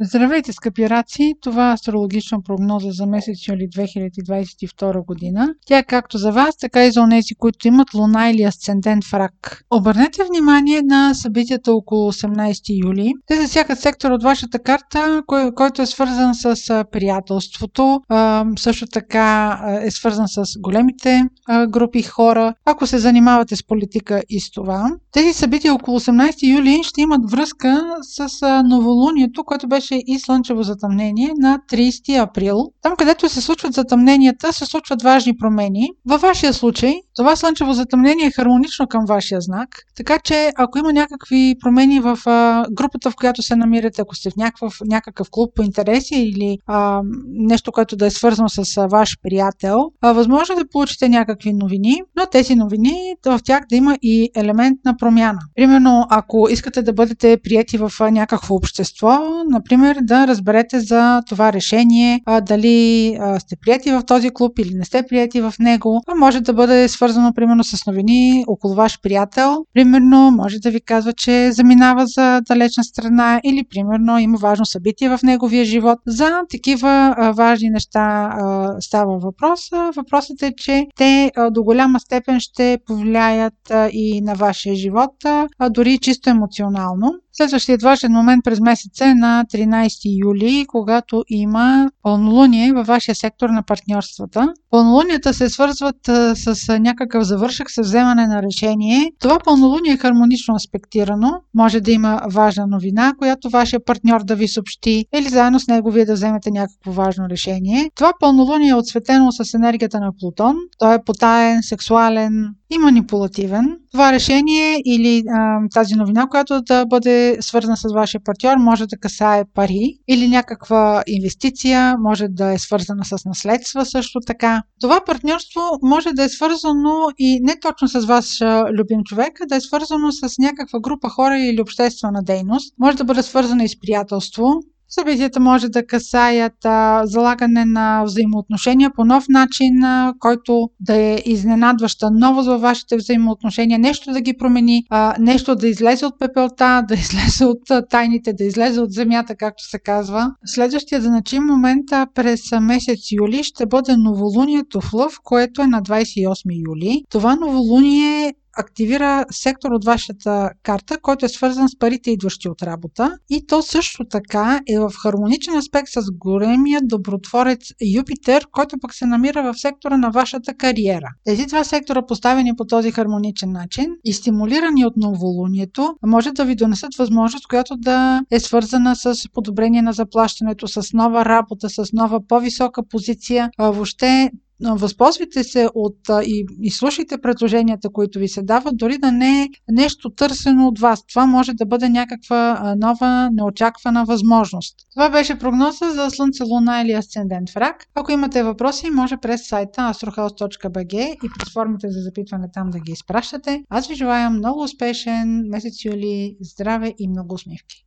Здравейте, скъпи раци! Това е астрологична прогноза за месец юли 2022 година. Тя е както за вас, така и за онези, които имат луна или асцендент в рак. Обърнете внимание на събитията около 18 юли. Те засягат сектор от вашата карта, кой, който е свързан с приятелството, също така е свързан с големите групи хора. Ако се занимавате с политика и с това, тези събития около 18 юли ще имат връзка с новолунието, което беше беше и слънчево затъмнение на 30 април. Там, където се случват затъмненията, се случват важни промени. Във вашия случай, това слънчево затъмнение е хармонично към вашия знак, така че ако има някакви промени в а, групата, в която се намирате, ако сте в някакъв, някакъв клуб по интереси или а, нещо, което да е свързано с а, ваш приятел, а, възможно е да получите някакви новини, но тези новини, в тях да има и елемент на промяна. Примерно, ако искате да бъдете прияти в а, някакво общество, например, да разберете за това решение, а, дали сте прияти в този клуб или не сте прияти в него. А може да бъде свързано, примерно, с новини около ваш приятел. Примерно, може да ви казва, че заминава за далечна страна или, примерно, има важно събитие в неговия живот. За такива важни неща става въпрос. Въпросът е, че те до голяма степен ще повлияят и на вашия живот, а, дори чисто емоционално. Следващият важен момент през месеца е на 13 юли, когато има пълнолуние във вашия сектор на партньорствата. Пълнолунията се свързват с някакъв завършък, с вземане на решение. Това пълнолуние е хармонично аспектирано. Може да има важна новина, която вашия партньор да ви съобщи или заедно с него вие да вземете някакво важно решение. Това пълнолуние е отсветено с енергията на Плутон. Той е потаен, сексуален, и манипулативен. Това решение или а, тази новина, която да бъде свързана с вашия партньор, може да касае пари или някаква инвестиция, може да е свързана с наследства също така. Това партньорство може да е свързано и не точно с ваш любим човек, а да е свързано с някаква група хора или обществена дейност. Може да бъде свързано и с приятелство, Събитията може да касаят а, залагане на взаимоотношения по нов начин, а, който да е изненадваща новост във вашите взаимоотношения, нещо да ги промени, а, нещо да излезе от пепелта, да излезе от а, тайните, да излезе от земята, както се казва. Следващия значим момент а, през месец юли ще бъде новолунието в Лъв, което е на 28 юли. Това новолуние активира сектор от вашата карта, който е свързан с парите, идващи от работа. И то също така е в хармоничен аспект с големия добротворец Юпитер, който пък се намира в сектора на вашата кариера. Тези два сектора, поставени по този хармоничен начин и стимулирани от новолунието, може да ви донесат възможност, която да е свързана с подобрение на заплащането, с нова работа, с нова по-висока позиция. Въобще Възползвайте се от и, и слушайте предложенията, които ви се дават, дори да не е нещо търсено от вас. Това може да бъде някаква нова, неочаквана възможност. Това беше прогноза за Слънце, Луна или Асцендент в Рак. Ако имате въпроси, може през сайта astrohouse.bg и през формите за запитване там да ги изпращате. Аз ви желая много успешен месец юли, здраве и много усмивки!